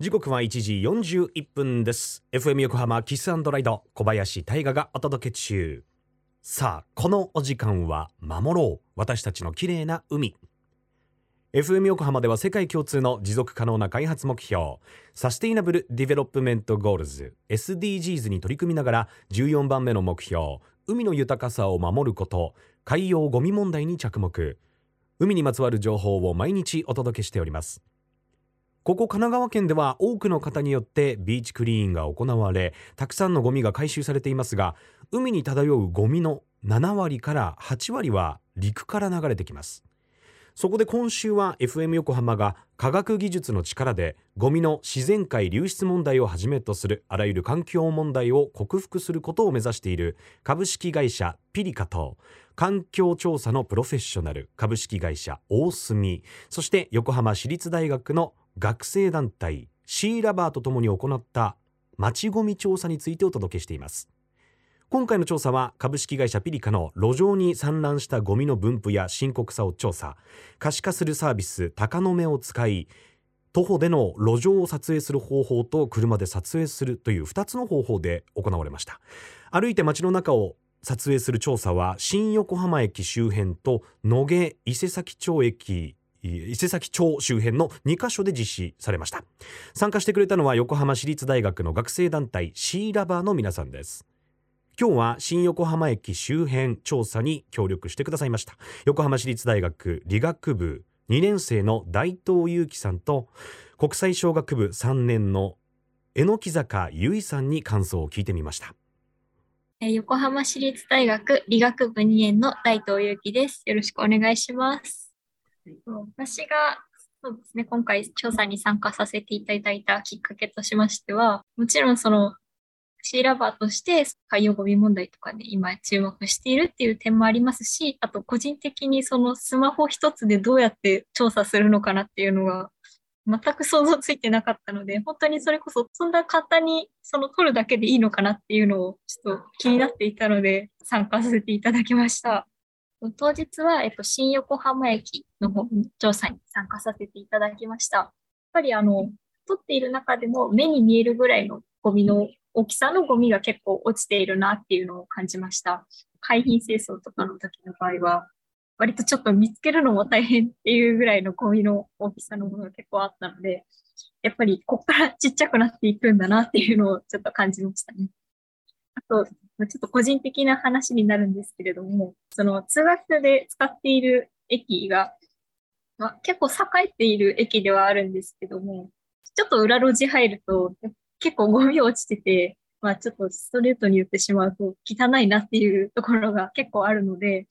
時刻は1時41分です。FM 横浜 Kiss & Ride 小林大賀がお届け中。さあこのお時間は守ろう。私たちの綺麗な海。FM 横浜では世界共通の持続可能な開発目標サステイナブル・ディベロップメント・ゴールズ SDGs に取り組みながら14番目の目標海の豊かさを守ること海洋ゴミ問題に着目。海にまつわる情報を毎日お届けしております。ここ神奈川県では多くの方によってビーチクリーンが行われたくさんのゴミが回収されていますが海に漂うゴミの7割から8割は陸から流れてきます。そこで今週は FM 横浜が科学技術の力でゴミの自然界流出問題をはじめとするあらゆる環境問題を克服することを目指している株式会社ピリカと環境調査のプロフェッショナル株式会社大隅そして横浜市立大学の学生団体シーラバーとともに行った町ごみ調査についてお届けしています。今回の調査は株式会社ピリカの路上に散乱したゴミの分布や深刻さを調査。可視化するサービス鷹の目を使い徒歩での路上を撮影する方法と車で撮影するという2つの方法で行われました。歩いて街の中を撮影する調査は新横浜駅周辺と野毛伊勢崎町駅伊勢崎町周辺の2カ所で実施されました。参加してくれたのは横浜市立大学の学生団体シーラバーの皆さんです。今日は新横浜駅周辺調査に協力してくださいました。横浜市立大学理学部2年生の大東祐樹さんと国際小学部3年の榎木坂優衣さんに感想を聞いてみました。横浜市立大学理学部2年の大東祐樹です。よろしくお願いします。私がそうですね、今回調査に参加させていただいたきっかけとしましては、もちろんそのシーラバーとして海洋ゴミ問題とかで今注目しているっていう点もありますし、あと個人的にそのスマホ一つでどうやって調査するのかなっていうのが全く想像ついてなかったので、本当にそれこそそんな簡単にその取るだけでいいのかなっていうのをちょっと気になっていたので参加させていただきました。当日は、えっと、新横浜駅の調査に参加させていただきました。やっぱりあの、撮っている中でも目に見えるぐらいのゴミの大きさのゴミが結構落ちているなっていうのを感じました。海浜清掃とかの時の場合は、割とちょっと見つけるのも大変っていうぐらいのゴミの大きさのものが結構あったので、やっぱりここからちっちゃくなっていくんだなっていうのをちょっと感じましたね。あと、ちょっと個人的な話になるんですけれども、その通学で使っている駅が、まあ、結構栄えている駅ではあるんですけども、ちょっと裏路地入ると結構ゴミ落ちてて、まあちょっとストレートに言ってしまうと汚いなっていうところが結構あるので、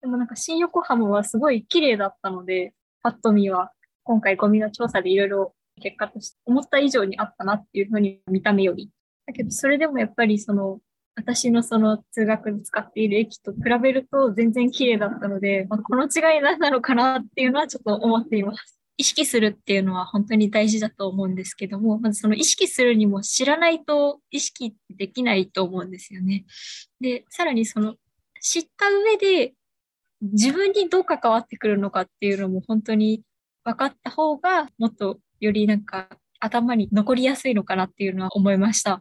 でもなんか新横浜はすごい綺麗だったので、パッと見は今回ゴミの調査でいろいろ結果として思った以上にあったなっていうふうに見た目より。だけどそれでもやっぱりその私のその通学に使っている駅と比べると全然綺麗だったので、まあ、この違い何なのかなっていうのはちょっと思っています。意識するっていうのは本当に大事だと思うんですけども、まずその意識するにも知らないと意識できないと思うんですよね。で、さらにその知った上で自分にどう関わってくるのかっていうのも本当に分かった方がもっとよりなんか頭に残りやすいのかなっていうのは思いました。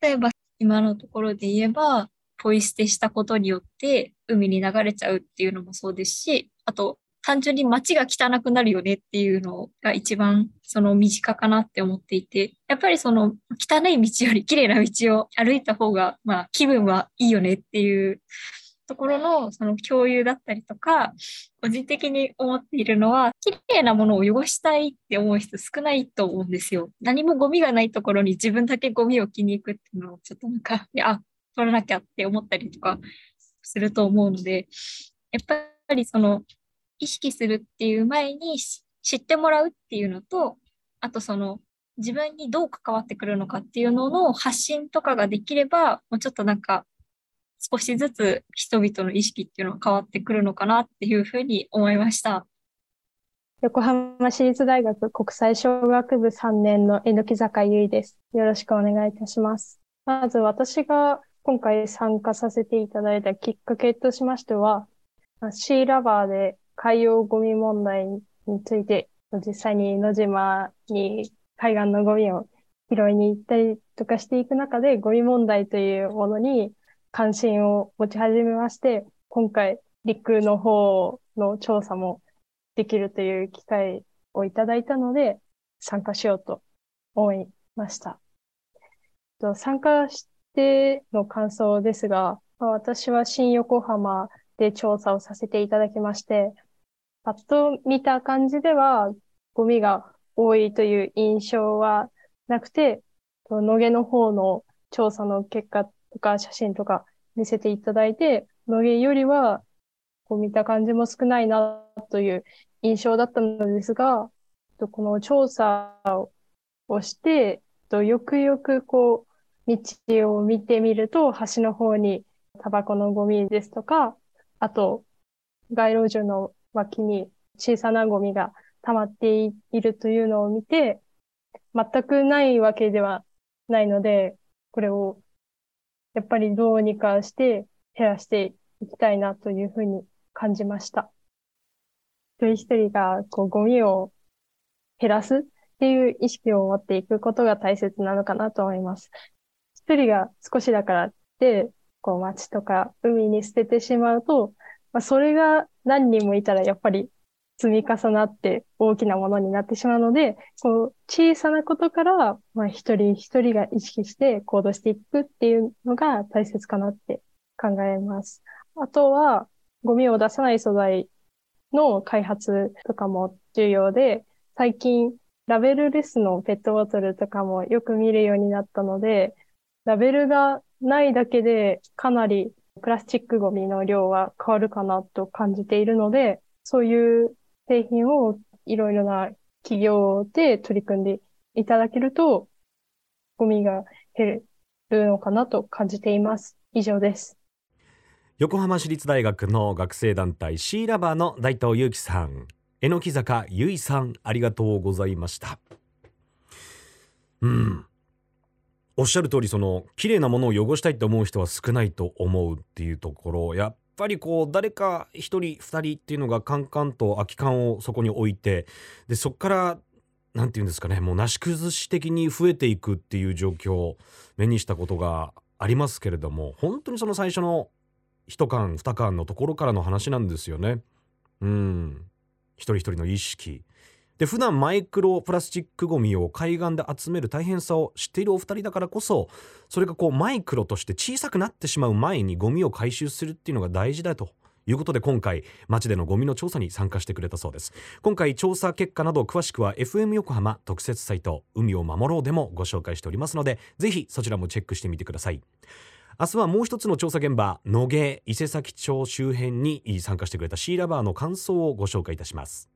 例えば今のところで言えば、ポイ捨てしたことによって海に流れちゃうっていうのもそうですし、あと単純に街が汚くなるよねっていうのが一番その身近かなって思っていて、やっぱりその汚い道より綺麗な道を歩いた方が、まあ気分はいいよねっていうところのその共有だったりとか、個人的に思っているのは、綺麗なものを汚したいって思う人少ないと思うんですよ。何もゴミがないところに自分だけゴミを置きに行くっていうのをちょっとなんか、いや、取らなきゃって思ったりとかすると思うので、やっぱりその意識するっていう前に知ってもらうっていうのと、あとその自分にどう関わってくるのかっていうのの発信とかができれば、もうちょっとなんか少しずつ人々の意識っていうのは変わってくるのかなっていうふうに思いました。横浜市立大学国際小学部3年の榎木坂優衣です。よろしくお願いいたします。まず私が今回参加させていただいたきっかけとしましては、シーラバーで海洋ゴミ問題について実際に野島に海岸のゴミを拾いに行ったりとかしていく中で、ゴミ問題というものに関心を持ち始めまして、今回、陸の方の調査もできるという機会をいただいたので、参加しようと思いました。参加しての感想ですが、私は新横浜で調査をさせていただきまして、パッと見た感じでは、ゴミが多いという印象はなくて、野毛の方の調査の結果とか写真とか見せていただいて、野毛よりは、こう見た感じも少ないなという印象だったのですが、この調査をして、よくよくこう、道を見てみると、橋の方にタバコのゴミですとか、あと、街路樹の脇に小さなゴミが溜まっているというのを見て、全くないわけではないので、これをやっぱりどうにかして減らしていきたいなというふうに感じました。一人一人がこうゴミを減らすっていう意識を持っていくことが大切なのかなと思います。一人が少しだからって、こう街とか海に捨ててしまうと、まあ、それが何人もいたらやっぱり積み重なって大きなものになってしまうので、こう小さなことから、まあ、一人一人が意識して行動していくっていうのが大切かなって考えます。あとは、ゴミを出さない素材の開発とかも重要で、最近ラベルレスのペットボトルとかもよく見るようになったので、ラベルがないだけでかなりプラスチックゴミの量は変わるかなと感じているので、そういう製品をいろいろな企業で取り組んでいただけると、ゴミが減るのかなと感じています。以上です。横浜市立大学の学生団体シーラバーの大東祐樹さん、榎木坂ゆいさん、ありがとうございました。うん。おっしゃる通り、その、綺麗なものを汚したいと思う人は少ないと思うっていうところ、やっぱりこう誰か1人2人っていうのがカンカンと空き缶をそこに置いてでそこから何て言うんですかねもうなし崩し的に増えていくっていう状況を目にしたことがありますけれども本当にその最初の1缶2缶のところからの話なんですよね。うん一人一人の意識で普段マイクロプラスチックごみを海岸で集める大変さを知っているお二人だからこそそれがこうマイクロとして小さくなってしまう前にゴミを回収するっていうのが大事だと。いうことで今回街でのゴミの調査に参加してくれたそうです。今回調査結果など詳しくは FM 横浜特設サイト海を守ろうでもご紹介しておりますのでぜひそちらもチェックしてみてください。明日はもう一つの調査現場野毛伊勢崎町周辺に参加してくれたシーラバーの感想をご紹介いたします。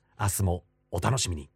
明日もお楽しみに。